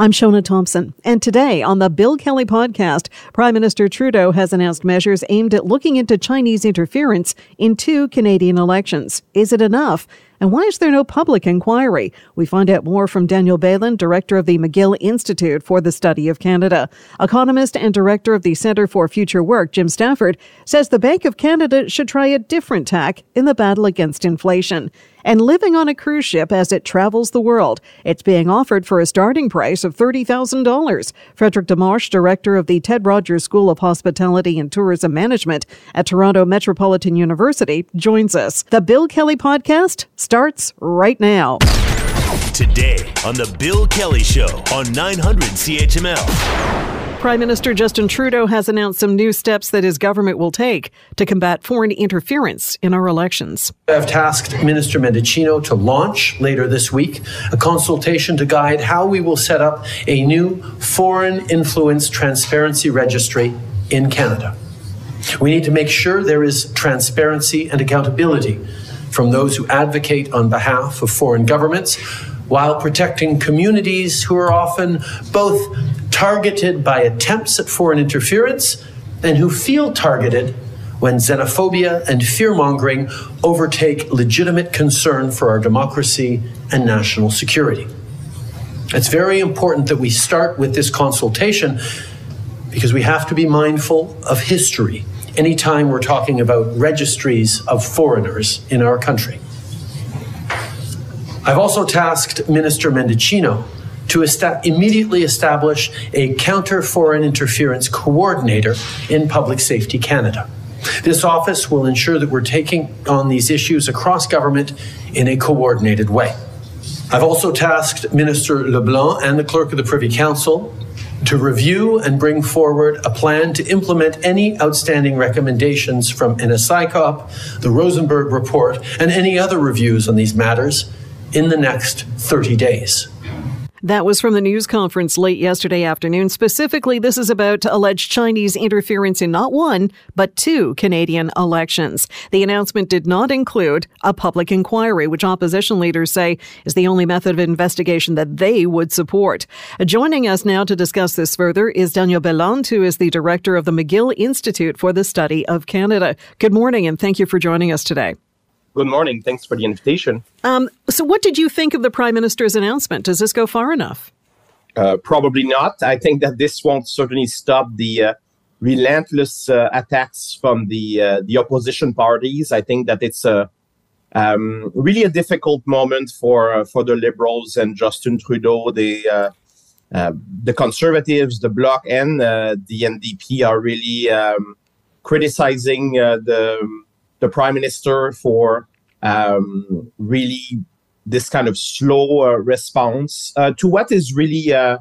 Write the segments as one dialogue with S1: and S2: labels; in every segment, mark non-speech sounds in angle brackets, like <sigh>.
S1: I'm Shona Thompson, and today on the Bill Kelly podcast, Prime Minister Trudeau has announced measures aimed at looking into Chinese interference in two Canadian elections. Is it enough? And why is there no public inquiry? We find out more from Daniel Béland, director of the McGill Institute for the Study of Canada. Economist and director of the Centre for Future Work, Jim Stanford, says the Bank of Canada should try a different tack in the battle against inflation. And living on a cruise ship as it travels the world, it's being offered for a starting price of $30,000. Frederic Dimanche, director of the Ted Rogers School of Hospitality and Tourism Management at Toronto Metropolitan University, joins us. The Bill Kelly Podcast starts right now.
S2: Today on The Bill Kelly Show on 900 CHML.
S1: Prime Minister Justin Trudeau has announced some new steps that his government will take to combat foreign interference in our elections.
S3: I've tasked Minister Mendicino to launch later this week a consultation to guide how we will set up a new foreign influence transparency registry in Canada. We need to make sure there is transparency and accountability from those who advocate on behalf of foreign governments while protecting communities who are often both targeted by attempts at foreign interference and who feel targeted when xenophobia and fear mongering overtake legitimate concern for our democracy and national security. It's very important that we start with this consultation because we have to be mindful of history anytime we're talking about registries of foreigners in our country. I've also tasked Minister Mendicino to esta- immediately establish a counter foreign interference coordinator in Public Safety Canada. This office will ensure that we're taking on these issues across government in a coordinated way. I've also tasked Minister LeBlanc and the Clerk of the Privy Council to review and bring forward a plan to implement any outstanding recommendations from NSICOP, the Rosenberg Report, and any other reviews on these matters in the next 30 days.
S1: That was from the news conference late yesterday afternoon. Specifically, this is about alleged Chinese interference in not one, but two Canadian elections. The announcement did not include a public inquiry, which opposition leaders say is the only method of investigation that they would support. Joining us now to discuss this further is Daniel Béland, who is the director of the McGill Institute for the Study of Canada. Good morning, and thank you for joining us today.
S4: Good morning. Thanks for the invitation.
S1: Um, so, what did you think of the Prime Minister's announcement? Does this go far enough?
S4: Uh, probably not. I think that this won't certainly stop the uh, relentless uh, attacks from the uh, the opposition parties. I think that it's a um, really a difficult moment for uh, for the Liberals and Justin Trudeau. The uh, the Conservatives, the Bloc, and the NDP are really um, criticizing the the prime minister for um, really this kind of slow uh, response uh, to what is really, uh,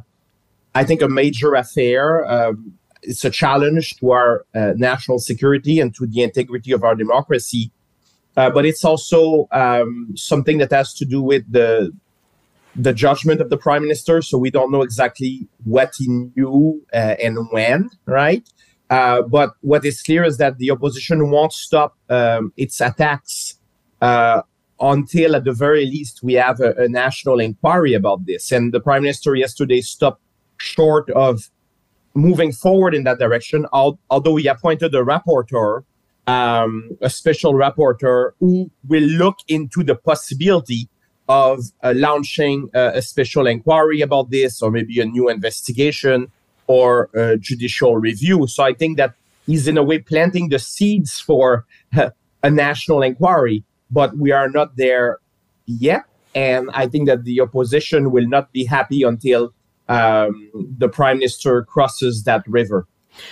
S4: I think, a major affair. Um, it's a challenge to our uh, national security and to the integrity of our democracy. Uh, but it's also um, something that has to do with the the judgment of the prime minister. So we don't know exactly what he knew uh, and when, right? Uh, but what is clear is that the opposition won't stop um, its attacks uh, until, at the very least, we have a, a, national inquiry about this. And the prime minister yesterday stopped short of moving forward in that direction, although he appointed a rapporteur, um, a special rapporteur, who will look into the possibility of uh, launching a special inquiry about this or maybe a new investigation or uh, judicial review. So I think that he's in a way planting the seeds for <laughs> a national inquiry, but we are not there yet. And I think that the opposition will not be happy until um, the prime minister crosses that river.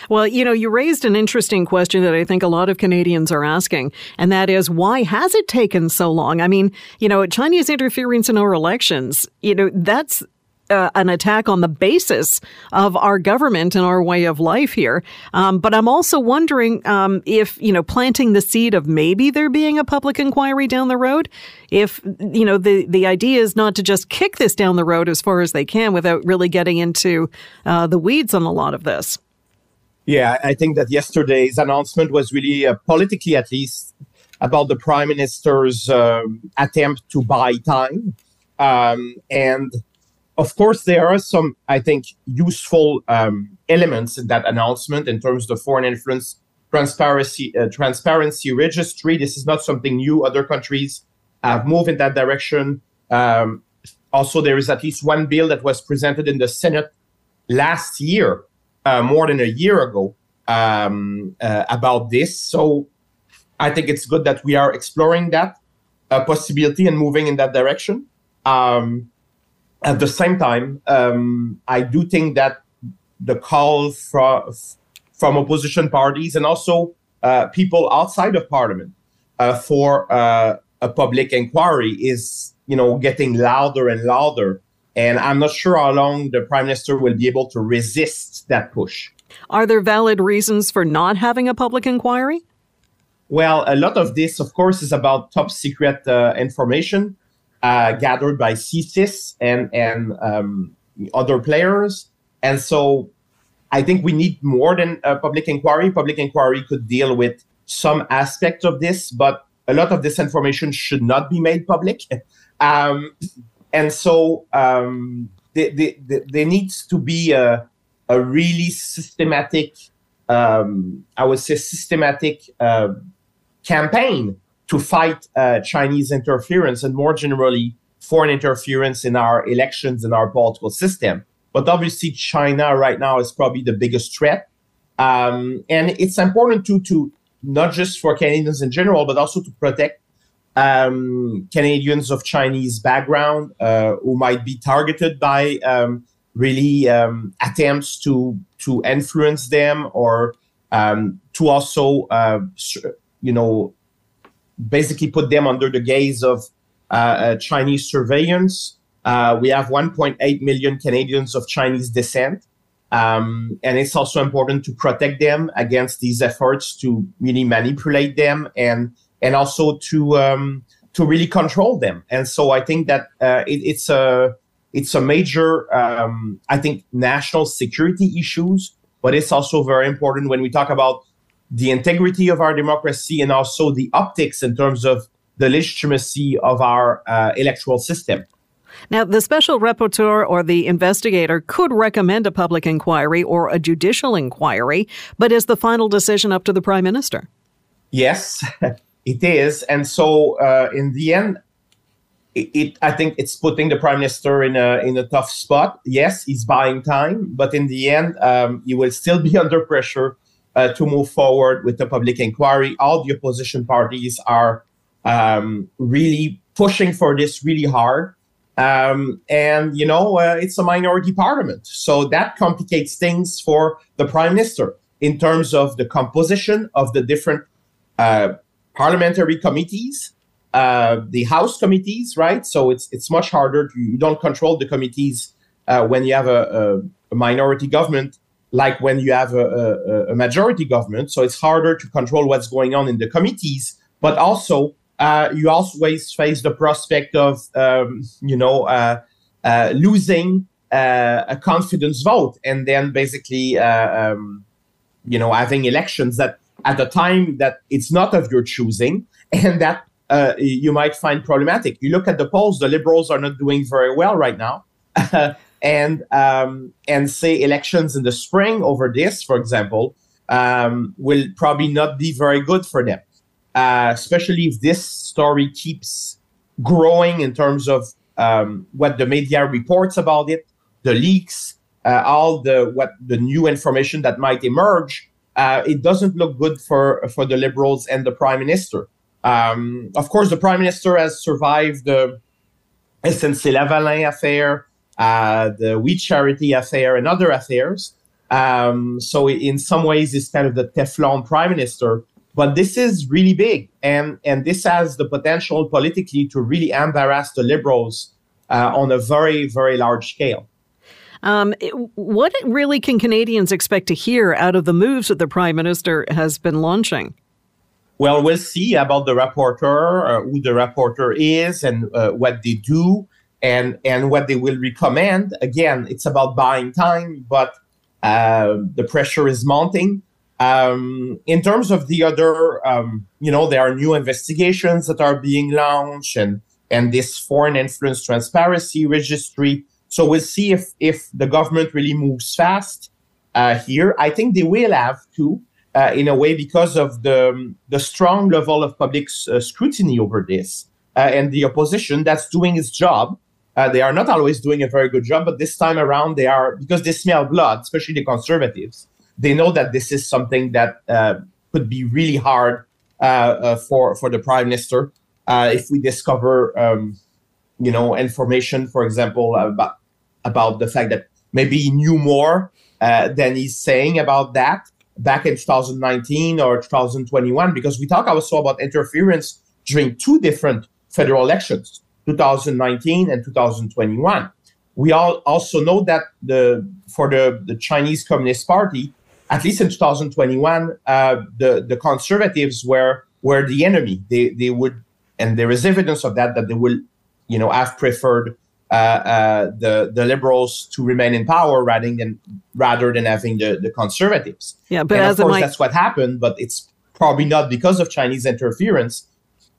S1: Well, you know, you raised an interesting question that I think a lot of Canadians are asking, and that is why has it taken so long? I mean, you know, Chinese interference in our elections, you know, that's uh, an attack on the basis of our government and our way of life here. Um, but I'm also wondering um, if, you know, planting the seed of maybe there being a public inquiry down the road, if, you know, the, the idea is not to just kick this down the road as far as they can without really getting into uh, the weeds on a lot of this.
S4: Yeah, I think that yesterday's announcement was really, uh, politically at least, about the prime minister's um, attempt to buy time. Um, and of course, there are some, I think, useful um, elements in that announcement in terms of foreign influence transparency uh, transparency registry. This is not something new. Other countries have moved in that direction. Um, also, there is at least one bill that was presented in the Senate last year, uh, more than a year ago, um, uh, about this. So I think it's good that we are exploring that uh, possibility and moving in that direction. Um, at the same time, um, I do think that the call from from opposition parties and also uh, people outside of parliament uh, for uh, a public inquiry is, you know, getting louder and louder. And I'm not sure how long the prime minister will be able to resist that push.
S1: Are there valid reasons for not having a public inquiry?
S4: Well, a lot of this, of course, is about top secret uh, information uh, gathered by CSIS and and um, other players, and so I think we need more than a public inquiry. Public inquiry could deal with some aspect of this, but a lot of this information should not be made public. <laughs> Um, and so um, there, there, needs to be a, a really systematic, um, I would say, systematic uh, campaign to fight uh, Chinese interference and more generally foreign interference in our elections and our political system. But obviously, China right now is probably the biggest threat. Um, and it's important to, to not just for Canadians in general, but also to protect um, Canadians of Chinese background uh, who might be targeted by um, really um, attempts to to influence them or um, to also uh, you know basically put them under the gaze of uh, uh Chinese surveillance. Uh, we have 1.8 million Canadians of Chinese descent. Um, and it's also important to protect them against these efforts to really manipulate them and and also to um, to really control them. And so I think that uh, it, it's a it's a major um, I think national security issues, but it's also very important when we talk about the integrity of our democracy and also the optics in terms of the legitimacy of our uh, electoral system.
S1: Now, the special rapporteur or the investigator could recommend a public inquiry or a judicial inquiry, but is the final decision up to the prime minister?
S4: Yes, <laughs> it is. And so, uh, in the end, it, it, I think it's putting the prime minister in a in a tough spot. Yes, he's buying time, but in the end, um, he will still be <laughs> under pressure uh, to move forward with the public inquiry. All the opposition parties are um, really pushing for this really hard. Um, and, you know, uh, it's a minority parliament. So that complicates things for the prime minister in terms of the composition of the different uh, parliamentary committees, uh, the House committees, right? So it's, it's much harder. To, you don't control the committees uh, when you have a, a, a, minority government like when you have a, a majority government. So it's harder to control what's going on in the committees, but also uh, you always face the prospect of, um, you know, uh, uh, losing uh, a confidence vote and then basically, uh, um, you know, having elections that at the time that it's not of your choosing <laughs> and that uh, you might find problematic. You look at the polls, the liberals are not doing very well right now. <laughs> and um, and say elections in the spring over this, for example, um, will probably not be very good for them uh, especially if this story keeps growing in terms of um, what the media reports about it, the leaks, uh, all the what the new information that might emerge. Uh, it doesn't look good for for the liberals and the prime minister. Um, of course, the prime minister has survived the SNC-Lavalin affair, uh, the We Charity affair, and other affairs. Um, so, in some ways, it's kind of the Teflon prime minister. But this is really big, and and this has the potential politically to really embarrass the liberals uh, on a very very large scale.
S1: Um, what really can Canadians expect to hear out of the moves that the prime minister has been launching?
S4: Well, we'll see about the rapporteur, uh, who the rapporteur is, and uh, what they do, and and what they will recommend. Again, it's about buying time, but uh, the pressure is mounting. Um, in terms of the other, um, you know, there are new investigations that are being launched, and and this foreign influence transparency registry So we'll see if if the government really moves fast uh, here. I think they will have to, uh, in a way, because of the the strong level of public uh, scrutiny over this uh, and the opposition that's doing its job. Uh, they are not always doing a very good job, but this time around they are because they smell blood, especially the conservatives. They know that this is something that uh, could be really hard for for the prime minister if we discover. Um, you know, information, for example, about about the fact that maybe he knew more uh, than he's saying about that back in 2019 or 2021, because we talk also about interference during two different federal elections, 2019 and 2021. We all also know that the for the, the Chinese Communist Party, at least in 2021, uh, the the conservatives were were the enemy. They they would, and there is evidence of that that they will, you know, have preferred uh, uh, the the liberals to remain in power rather than rather than having the, the conservatives.
S1: Yeah, but
S4: and
S1: as
S4: of course
S1: might-
S4: that's what happened. But it's probably not because of Chinese interference.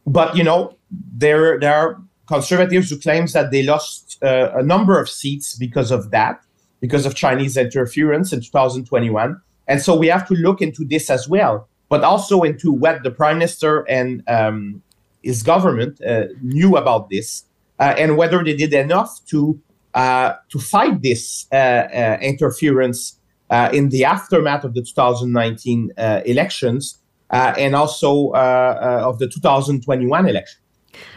S4: But you know, there there are conservatives who claims that they lost uh, a number of seats because of that, because of Chinese interference in 2021. And so we have to look into this as well, but also into what the prime minister and um, his government uh, knew about this uh, and whether they did enough to uh, to fight this uh, uh, interference in the aftermath of the 2019 elections and also of the 2021 election.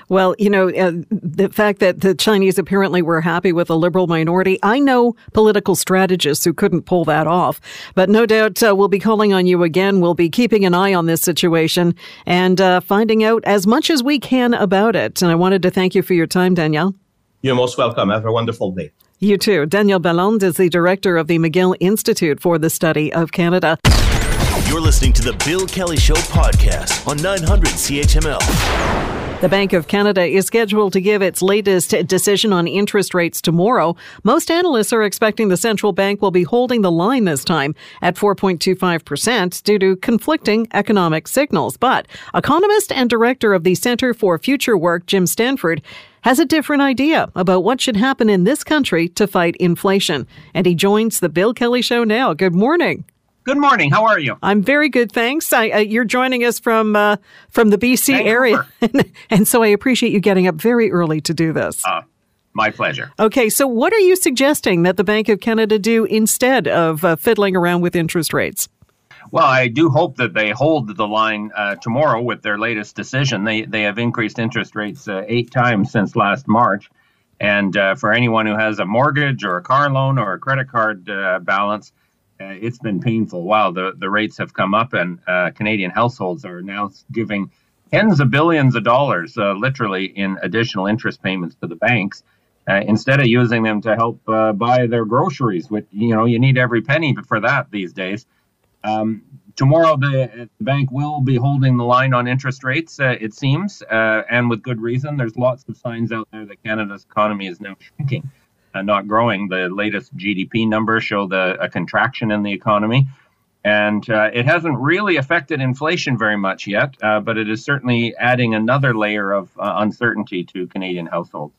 S1: Well, you know, uh, the fact that the Chinese apparently were happy with a liberal minority, I know political strategists who couldn't pull that off. But no doubt uh, we'll be calling on you again. We'll be keeping an eye on this situation and uh, finding out as much as we can about it. And I wanted to thank you for your time, Daniel.
S4: You're most welcome. Have a wonderful day.
S1: You too. Daniel Lalonde is the director of the McGill Institute for the Study of Canada.
S2: You're listening to the Bill Kelly Show podcast on 900 CHML.
S1: The Bank of Canada is scheduled to give its latest decision on interest rates tomorrow. Most analysts are expecting the central bank will be holding the line this time at 4.25% due to conflicting economic signals. But economist and director of the Center for Future Work, Jim Stanford, has a different idea about what should happen in this country to fight inflation. And he joins the Bill Kelly Show now. Good morning.
S5: Good morning. How are you?
S1: I'm very good, thanks. I, uh, you're joining us from uh, from the BC
S5: Vancouver.
S1: area, <laughs> and so I appreciate you getting up very early to do this.
S5: Uh, my pleasure.
S1: Okay, so what are you suggesting that the Bank of Canada do instead of uh, fiddling around with interest rates?
S5: Well, I do hope that they hold the line uh, tomorrow with their latest decision. They they have increased interest rates uh, eight times since last March, and uh, for anyone who has a mortgage or a car loan or a credit card uh, balance, uh, it's been painful. Wow, the the rates have come up, and uh, Canadian households are now giving tens of billions of dollars, uh, literally, in additional interest payments to the banks. Uh, instead of using them to help uh, buy their groceries, which you know you need every penny for that these days. Um, tomorrow, the, the bank will be holding the line on interest rates, uh, it seems, and with good reason. There's lots of signs out there that Canada's economy is now shrinking, uh, not growing. The latest GDP numbers show the a contraction in the economy, and uh, it hasn't really affected inflation very much yet. Uh, but it is certainly adding another layer of uh, uncertainty to Canadian households.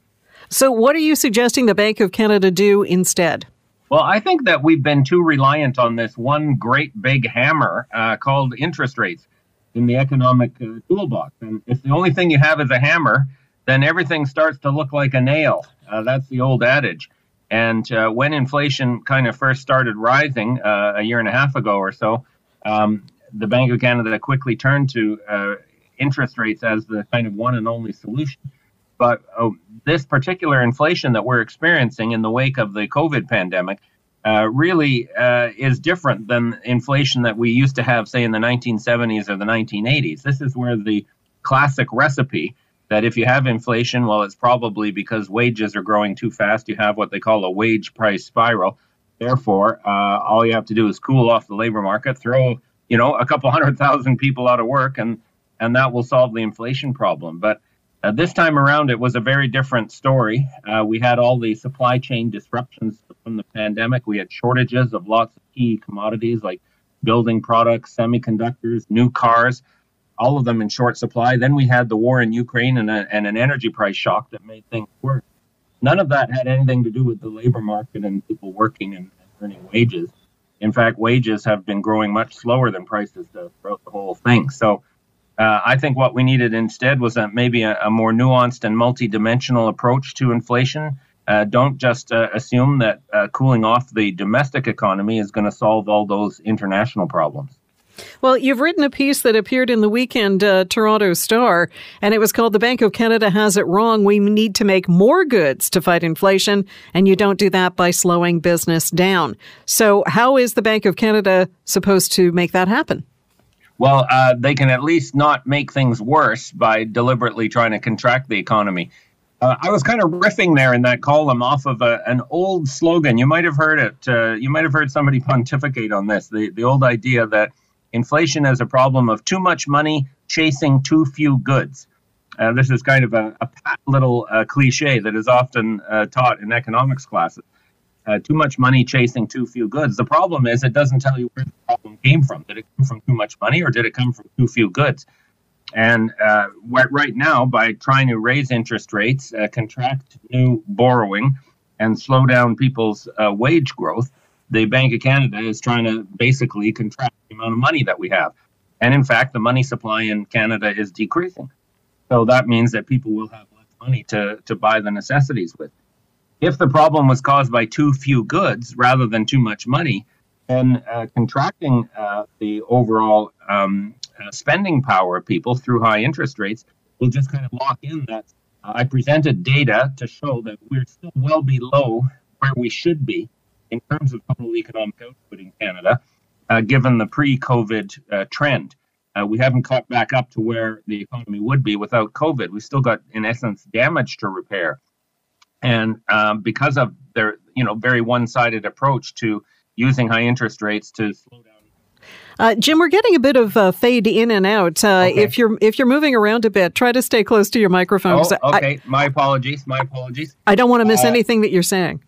S1: So, what are you suggesting the Bank of Canada do instead?
S5: Well, I think that we've been too reliant on this one great big hammer uh, called interest rates in the economic uh, toolbox. And if the only thing you have is a hammer, then everything starts to look like a nail. Uh, that's the old adage. And uh, when inflation kind of first started rising uh, a year and a half ago or so, um, the Bank of Canada quickly turned to uh, interest rates as the kind of one and only solution. But oh, this particular inflation that we're experiencing in the wake of the COVID pandemic uh, really uh, is different than inflation that we used to have, say, in the 1970s or the 1980s. This is where the classic recipe that if you have inflation, well, it's probably because wages are growing too fast. You have what they call a wage price spiral. Therefore, uh, all you have to do is cool off the labor market, throw you know a couple hundred thousand people out of work, and and that will solve the inflation problem. But uh, this time around, it was a very different story. Uh, we had all the supply chain disruptions from the pandemic. We had shortages of lots of key commodities like building products, semiconductors, new cars, all of them in short supply. Then we had the war in Ukraine and, a, and an energy price shock that made things worse. None of that had anything to do with the labor market and people working and earning wages. In fact, wages have been growing much slower than prices throughout the whole thing. So uh, I think what we needed instead was a, maybe a, a more nuanced and multidimensional approach to inflation. Uh, don't just uh, assume that uh, cooling off the domestic economy is going to solve all those international problems.
S1: Well, you've written a piece that appeared in the weekend uh, Toronto Star, and it was called The Bank of Canada Has It Wrong. We need to make more goods to fight inflation, and you don't do that by slowing business down. So, how is the Bank of Canada supposed to make that happen?
S5: Well, uh, they can at least not make things worse by deliberately trying to contract the economy. Uh, I was kind of riffing there in that column off of a, an old slogan. You might have heard it. Uh, you might have heard somebody pontificate on this. The the old idea that inflation is a problem of too much money chasing too few goods. Uh, this is kind of a, a little uh, cliche that is often uh, taught in economics classes. Uh, too much money chasing too few goods. The problem is it doesn't tell you where the problem came from. Did it come from too much money or did it come from too few goods? And uh, right now, by trying to raise interest rates, uh, contract new borrowing, and slow down people's wage growth, the Bank of Canada is trying to basically contract the amount of money that we have. And in fact, the money supply in Canada is decreasing. So that means that people will have less money to, to buy the necessities with. If the problem was caused by too few goods rather than too much money, then uh, contracting uh, the overall um, uh, spending power of people through high interest rates will just kind of lock in that. Uh, I presented data to show that we're still well below where we should be in terms of total economic output in Canada, uh, given the pre-COVID uh, trend. Uh, we haven't caught back up to where the economy would be without COVID. We still got, in essence, damage to repair, and um, because of their, you know, very one-sided approach to using high interest rates to slow down
S1: uh, Jim, we're getting a bit of uh, fade in and out. Uh, okay. If you're if you're moving around a bit, try to stay close to your microphone.
S5: Oh, okay. I, my apologies. My apologies.
S1: I don't want to miss uh, anything that you're saying.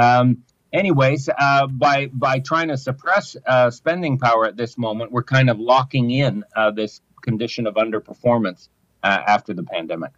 S5: Um, anyways, uh, by by trying to suppress uh, spending power at this moment, we're kind of locking in uh, this condition of underperformance uh, after the pandemic.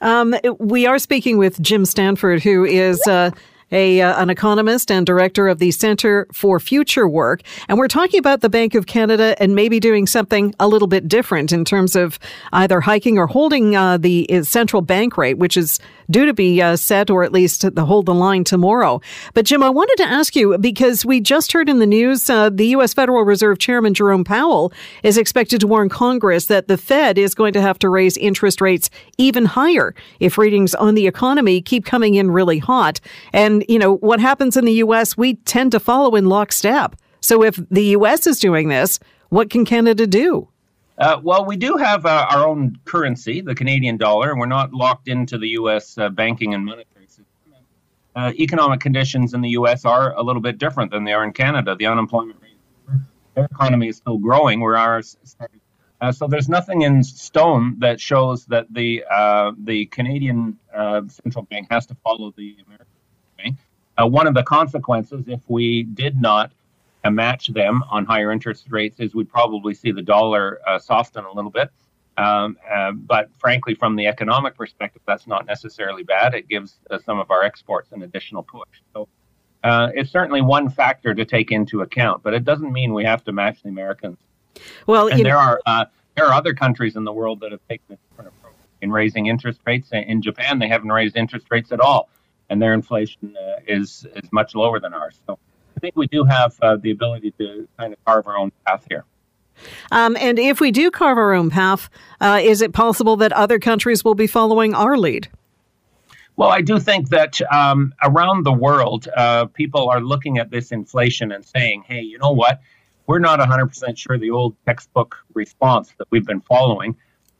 S1: Um, we are speaking with Jim Stanford, who is uh, a uh, an economist and director of the Center for Future Work, and we're talking about the Bank of Canada and maybe doing something a little bit different in terms of either hiking or holding uh, the uh, central bank rate, which is due to be uh, set or at least to hold the line tomorrow. But Jim, I wanted to ask you because we just heard in the news uh, the U.S. Federal Reserve Chairman Jerome Powell is expected to warn Congress that the Fed is going to have to raise interest rates even higher if readings on the economy keep coming in really hot. And, you know, what happens in the U.S., we tend to follow in lockstep. So if the U.S. is doing this, what can Canada do?
S5: Uh, well, we do have uh, our own currency, the Canadian dollar, and we're not locked into the U.S. Uh, banking and monetary system. Uh, economic conditions in the U.S. are a little bit different than they are in Canada. The unemployment rate, their economy is still growing, where ours. Uh, so there's nothing in stone that shows that the uh, the Canadian central bank has to follow the American bank. one of the consequences, if we did not match them on higher interest rates is we'd probably see the dollar uh, soften a little bit. Um, uh, but frankly, from the economic perspective, that's not necessarily bad. It gives uh, some of our exports an additional push. So uh, it's certainly one factor to take into account, but it doesn't mean we have to match the Americans.
S1: Well,
S5: and there know- are uh, there are other countries in the world that have taken a different approach in raising interest rates. In Japan, they haven't raised interest rates at all, and their inflation uh, is is much lower than ours. So I think we do have uh, the ability to kind of carve our own path here.
S1: Um, and if we do carve our own path, uh, is it possible that other countries will be following our lead?
S5: Well, I do think that um, around the world, uh, people are looking at this inflation and saying, hey, you know what? We're not 100% sure the old textbook response that we've been following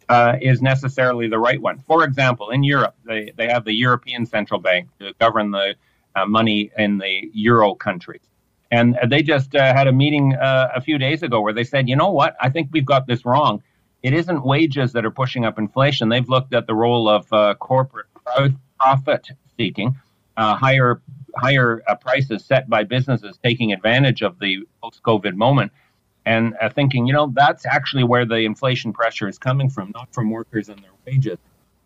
S5: uh, is necessarily the right one. For example, in Europe, they, they have the European Central Bank to govern the uh, money in the euro countries. And they just uh, had a meeting uh, a few days ago where they said, you know what, I think we've got this wrong. It isn't wages that are pushing up inflation. They've looked at the role of uh, corporate profit seeking, uh, higher higher prices set by businesses taking advantage of the post-COVID moment, and thinking, you know, that's actually where the inflation pressure is coming from, not from workers and their wages,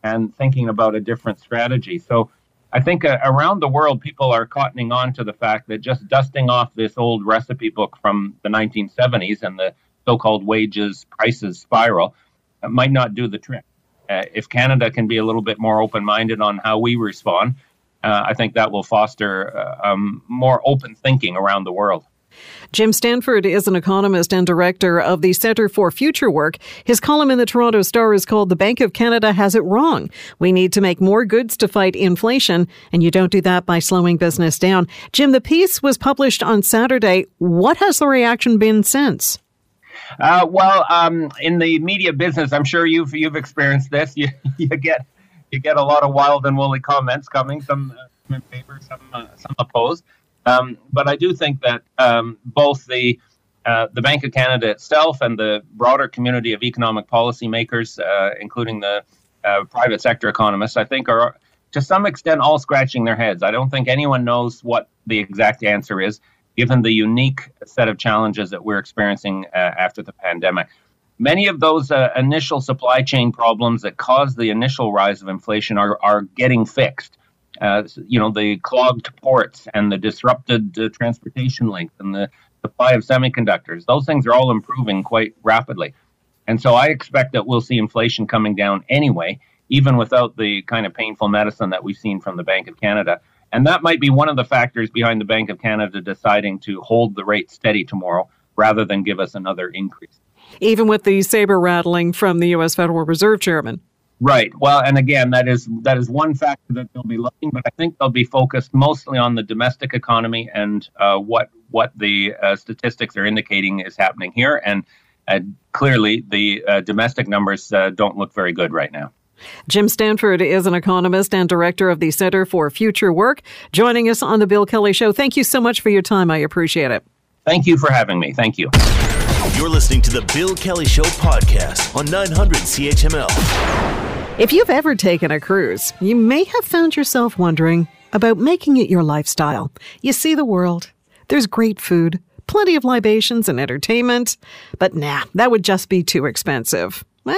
S5: and thinking about a different strategy. So I think uh, around the world, people are cottoning on to the fact that just dusting off this old recipe book from the 1970s and the so-called wages prices spiral uh, might not do the trick. Uh, if Canada can be a little bit more open-minded on how we respond, uh, I think that will foster uh, um, more open thinking around the world.
S1: Jim Stanford is an economist and director of the Center for Future Work. His column in the Toronto Star is called The Bank of Canada Has It Wrong. We need to make more goods to fight inflation, and you don't do that by slowing business down. Jim, the piece was published on Saturday. What has the reaction been since?
S5: Uh, well, um, in the media business, I'm sure you've you've experienced this. <laughs> You you get you get a lot of wild and woolly comments coming, some, uh, in favor, some uh, some opposed. Um, but I do think that um, both the uh, the Bank of Canada itself and the broader community of economic policymakers, uh, including the uh, private sector economists, I think are to some extent all scratching their heads. I don't think anyone knows what the exact answer is, given the unique set of challenges that we're experiencing uh, after the pandemic. Many of those uh, initial supply chain problems that caused the initial rise of inflation are, are getting fixed uh, you know, the clogged ports and the disrupted uh, transportation links and the supply of semiconductors. Those things are all improving quite rapidly. And so I expect that we'll see inflation coming down anyway, even without the kind of painful medicine that we've seen from the Bank of Canada. And that might be one of the factors behind the Bank of Canada deciding to hold the rate steady tomorrow rather than give us another increase.
S1: Even with the saber rattling from the U.S. Federal Reserve Chairman.
S5: Right. Well, and again, that is that is one factor that they'll be looking, but I think they'll be focused mostly on the domestic economy and uh, what what the uh, statistics are indicating is happening here. And uh, clearly, the uh, domestic numbers uh, don't look very good right now.
S1: Jim Stanford is an economist and director of the Center for Future Work, joining us on the Bill Kelly Show. Thank you so much for your time. I appreciate it.
S5: Thank you for having me. Thank you.
S2: You're listening to the Bill Kelly Show podcast on 900 CHML.
S1: If you've ever taken a cruise, you may have found yourself wondering about making it your lifestyle. You see the world, there's great food, plenty of libations and entertainment, but nah, that would just be too expensive. Well,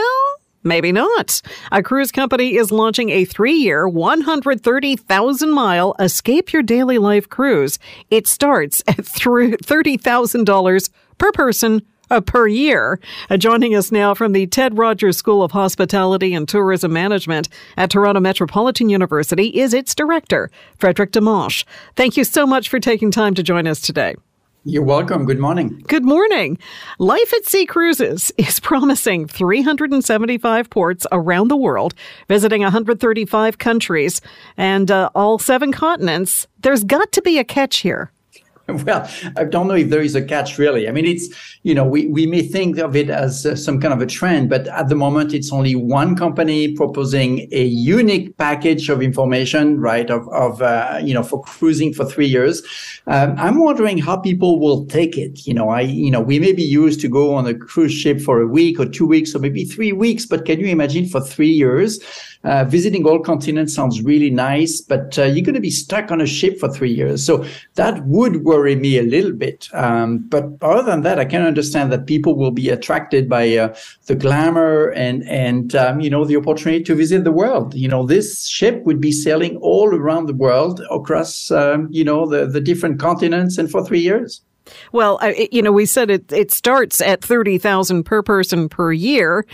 S1: Maybe not. A cruise company is launching a three year, 130,000 mile Escape Your Daily Life cruise. It starts at $30,000 per person uh, per year. Uh, joining us now from the Ted Rogers School of Hospitality and Tourism Management at Toronto Metropolitan University is its director, Frederic Dimanche. Thank you so much for taking time to join us today.
S6: You're welcome. Good morning.
S1: Good morning. Life at Sea Cruises <laughs> is promising 375 ports around the world, visiting 135 countries and uh, all seven continents. There's got to be a catch here. <laughs>
S6: Well, I don't know if there is a catch really. I mean, it's, you know, we, we may think of it as uh, some kind of a trend, but at the moment, it's only one company proposing a unique package of information, right, of, of uh, you know, for cruising for three years. Um, I'm wondering how people will take it. You know, I, you know, we may be used to go on a cruise ship for a week or two weeks or maybe three weeks, but can you imagine for three years? Uh, visiting all continents sounds really nice, but uh, you're going to be stuck on a ship for three years. So that would worry me a little bit. Um, but other than that, I can understand that people will be attracted by uh, the glamour and and um, you know the opportunity to visit the world. You know, this ship would be sailing all around the world across um, you know the the different continents and for three years.
S1: Well, you know, we said it, it starts at 30000 per person per year.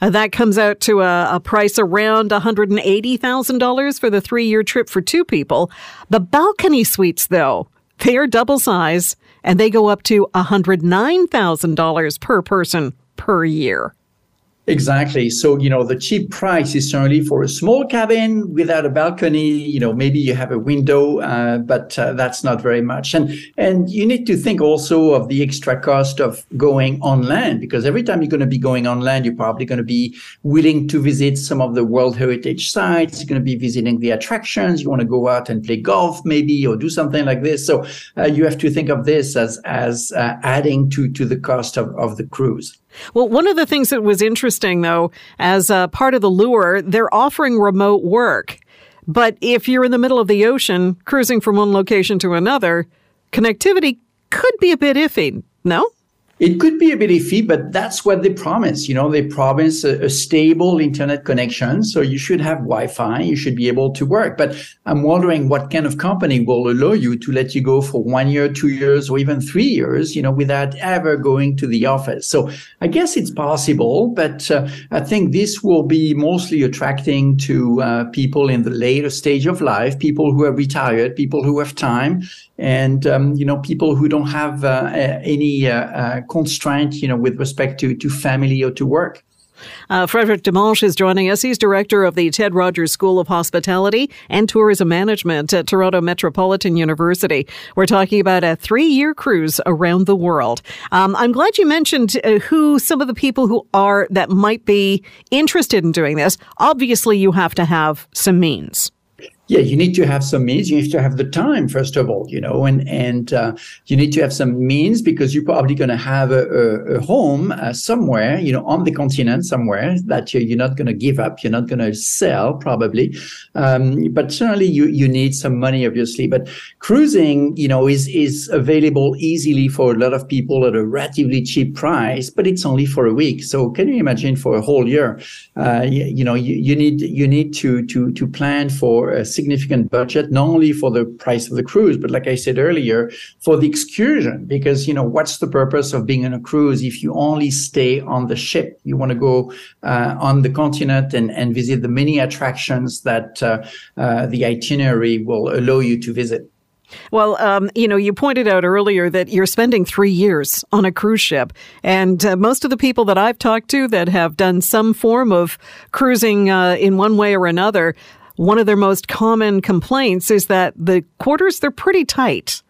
S1: Uh, that comes out to a, a price around $180,000 for the three year trip for two people. The balcony suites, though, they are double size and they go up to $109,000 per person per year.
S6: Exactly. So, you know, the cheap price is certainly for a small cabin without a balcony. You know, maybe you have a window, uh, but uh, that's not very much. And and you need to think also of the extra cost of going on land because every time you're going to be going on land, you're probably going to be willing to visit some of the World Heritage sites. You're going to be visiting the attractions. You want to go out and play golf, maybe, or do something like this. So uh, you have to think of this as as uh, adding to to the cost of of the cruise.
S1: Well, one of the things that was interesting, though, as part of the lure, they're offering remote work. But if you're in the middle of the ocean, cruising from one location to another, connectivity could be a bit iffy, no?
S6: It could be a bit iffy, but that's what they promise. You know, they promise a, a, stable internet connection. So you should have Wi-Fi. You should be able to work. But I'm wondering what kind of company will allow you to let you go for one year, two years, or even three years, you know, without ever going to the office. So I guess it's possible, but uh, I think this will be mostly attracting to uh, people in the later stage of life, people who are retired, people who have time, and um, you know people who don't have uh, any uh, uh, constraint you know with respect to to family or to work
S1: uh, Frederic Dimanche is joining us. He's director of the Ted Rogers School of Hospitality and Tourism Management at Toronto Metropolitan University. We're talking about a three year cruise around the world. Um, I'm glad you mentioned uh, who some of the people who are that might be interested in doing this. Obviously, you have to have some means
S6: yeah, you need to have some means. You need to have the time, first of all, you know, and and uh, you need to have some means because you're probably going to have a, a, a home uh, somewhere, you know, on the continent somewhere that you're, you're not going to give up. You're not going to sell, probably, um, but certainly you you need some money, obviously. But cruising, you know, is is available easily for a lot of people at a relatively cheap price, but it's only for a week. So can you imagine for a whole year? Uh, you, you, know, you, you need you need to to to plan for a significant budget, not only for the price of the cruise, but like I said earlier, for the excursion. Because, you know, what's the purpose of being on a cruise if you only stay on the ship? You want to go uh, on the continent and, and visit the many attractions that uh, uh, the itinerary will allow you to visit.
S1: Well, um, you know, you pointed out earlier that you're spending three years on a cruise ship. And uh, most of the people that I've talked to that have done some form of cruising uh, in one way or another one of their most common complaints is that the quarters, they're pretty tight.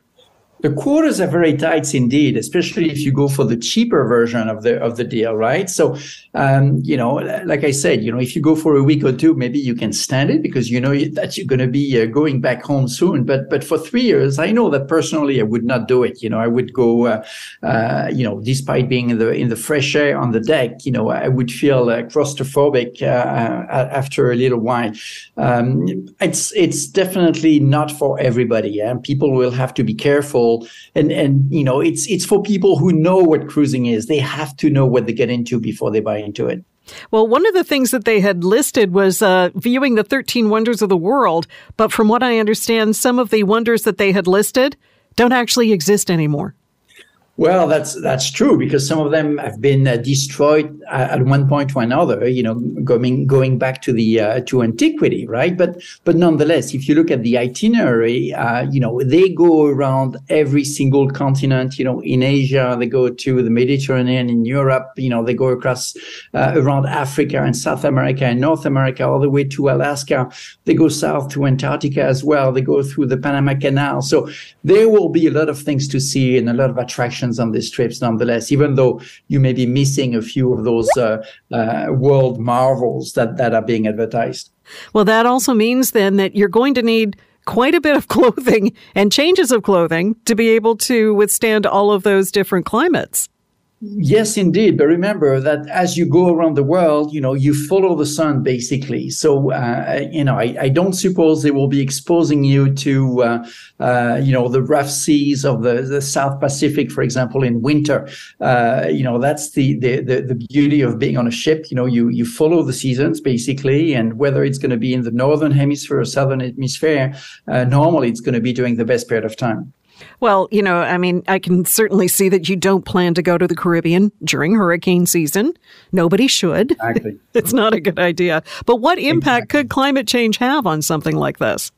S6: The quarters are very tight indeed, especially if you go for the cheaper version of the of the deal, right? So, um, you know, like I said, you know, if you go for a week or two, maybe you can stand it because you know that you're going to be uh, going back home soon. But but for three years, I know that personally, I would not do it. You know, I would go, uh, uh, you know, despite being in the in the fresh air on the deck, you know, I would feel uh, claustrophobic uh, uh, after a little while. Um, it's it's definitely not for everybody, and people will have to be careful and and you know it's it's for people who know what cruising is they have to know what they get into before they buy into it
S1: well, one of the things that they had listed was uh, viewing the 13 wonders of the world. But from what I understand, some of the wonders that they had listed don't actually exist anymore.
S6: Well, that's that's true because some of them have been uh, destroyed at one point or another. You know, going going back to the uh, to antiquity, right? But but nonetheless, if you look at the itinerary, uh, you know, they go around every single continent. You know, in Asia, they go to the Mediterranean. In Europe, you know, they go across uh, around Africa and South America and North America, all the way to Alaska. They go south to Antarctica as well. They go through the Panama Canal. So there will be a lot of things to see and a lot of attractions on these trips nonetheless, even though you may be missing a few of those uh, uh, world marvels that, that are being advertised.
S1: Well, that also means then that you're going to need quite a bit of <laughs> clothing and changes of clothing to be able to withstand all of those different climates.
S6: Yes, indeed. But remember that as you go around the world, you know, you follow the sun basically. So, uh, you know, I, I, don't suppose they will be exposing you to, uh, uh, you know, the rough seas of the, the South Pacific, for example, in winter. Uh, you know, that's the, the, the, the, beauty of being on a ship. You know, you, you follow the seasons basically, and whether it's going to be in the Northern Hemisphere or Southern Hemisphere, uh, normally it's going to be during the best period of time.
S1: Well, you know, I mean, I can certainly see that you don't plan to go to the Caribbean during hurricane season. Nobody should.
S6: Exactly. <laughs>
S1: it's not a good idea. But what impact exactly. could climate change have on something like this?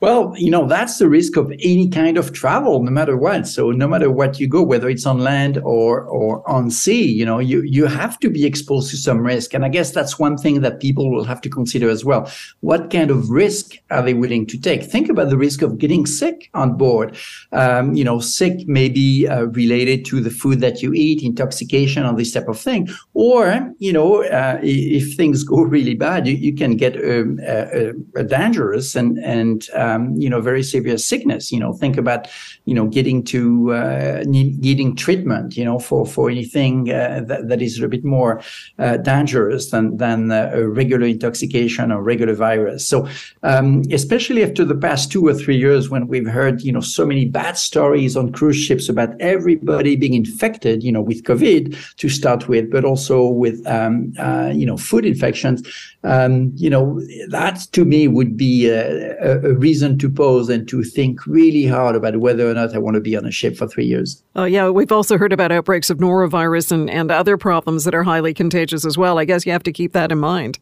S6: Well, you know, that's the risk of any kind of travel, no matter what. So no matter what you go, whether it's on land or or on sea, you know, you you have to be exposed to some risk. And I guess that's one thing that people will have to consider as well. What kind of risk are they willing to take? Think about the risk of getting sick on board. Um, you know, sick may be uh, related to the food that you eat, intoxication, or this type of thing. Or, you know, uh, if things go <laughs> really bad, you, you can get um, uh, uh dangerous and and uh, um, you know very severe sickness. You know, think about you know getting to uh, needing treatment. You know, for for anything uh, that, that is a bit more uh, dangerous than than uh, a regular intoxication or regular virus. So, um, especially after the past two or three years, when we've heard you know so many bad stories on cruise ships about everybody being infected, you know, with COVID to start with, but also with um, uh, you know food infections. Um, you know, that to me would be a, a, reason to pause and to think really hard about whether or not I want to be on a ship for three years.
S1: Oh, yeah. We've also heard about outbreaks of norovirus and, and other problems that are highly contagious as well. I guess you have to keep that in mind.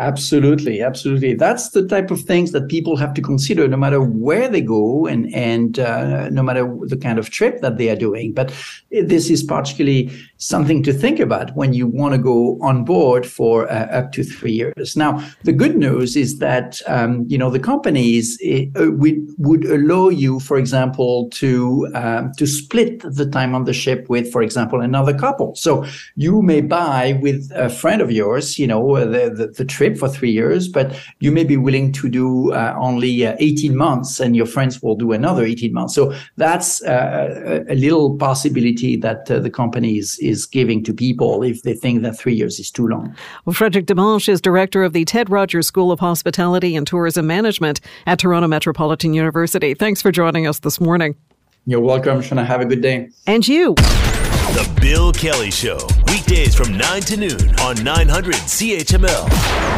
S6: Absolutely, absolutely. That's the type of things that people have to consider, no matter where they go and and uh, no matter the kind of trip that they are doing. But this is particularly something to think about when you want to go on board for uh, up to three years. Now, the good news is that um, you know the companies uh, would would allow you, for example, to um, to split the time on the ship with, for example, another couple. So you may buy with a friend of yours, you know, the the, the trip trip for three years, but you may be willing to do uh, only uh, 18 months and your friends will do another 18 months. So that's uh, a little possibility that uh, the company is, is giving to people if they think that three years is too long.
S1: Well, Frederic Dimanche is director of the Ted Rogers School of Hospitality and Tourism Management at Toronto Metropolitan University. Thanks for joining us this morning.
S6: You're welcome, Shana. Have a good day.
S1: And you.
S2: The Bill Kelly Show, weekdays from 9 to noon on 900 CHML.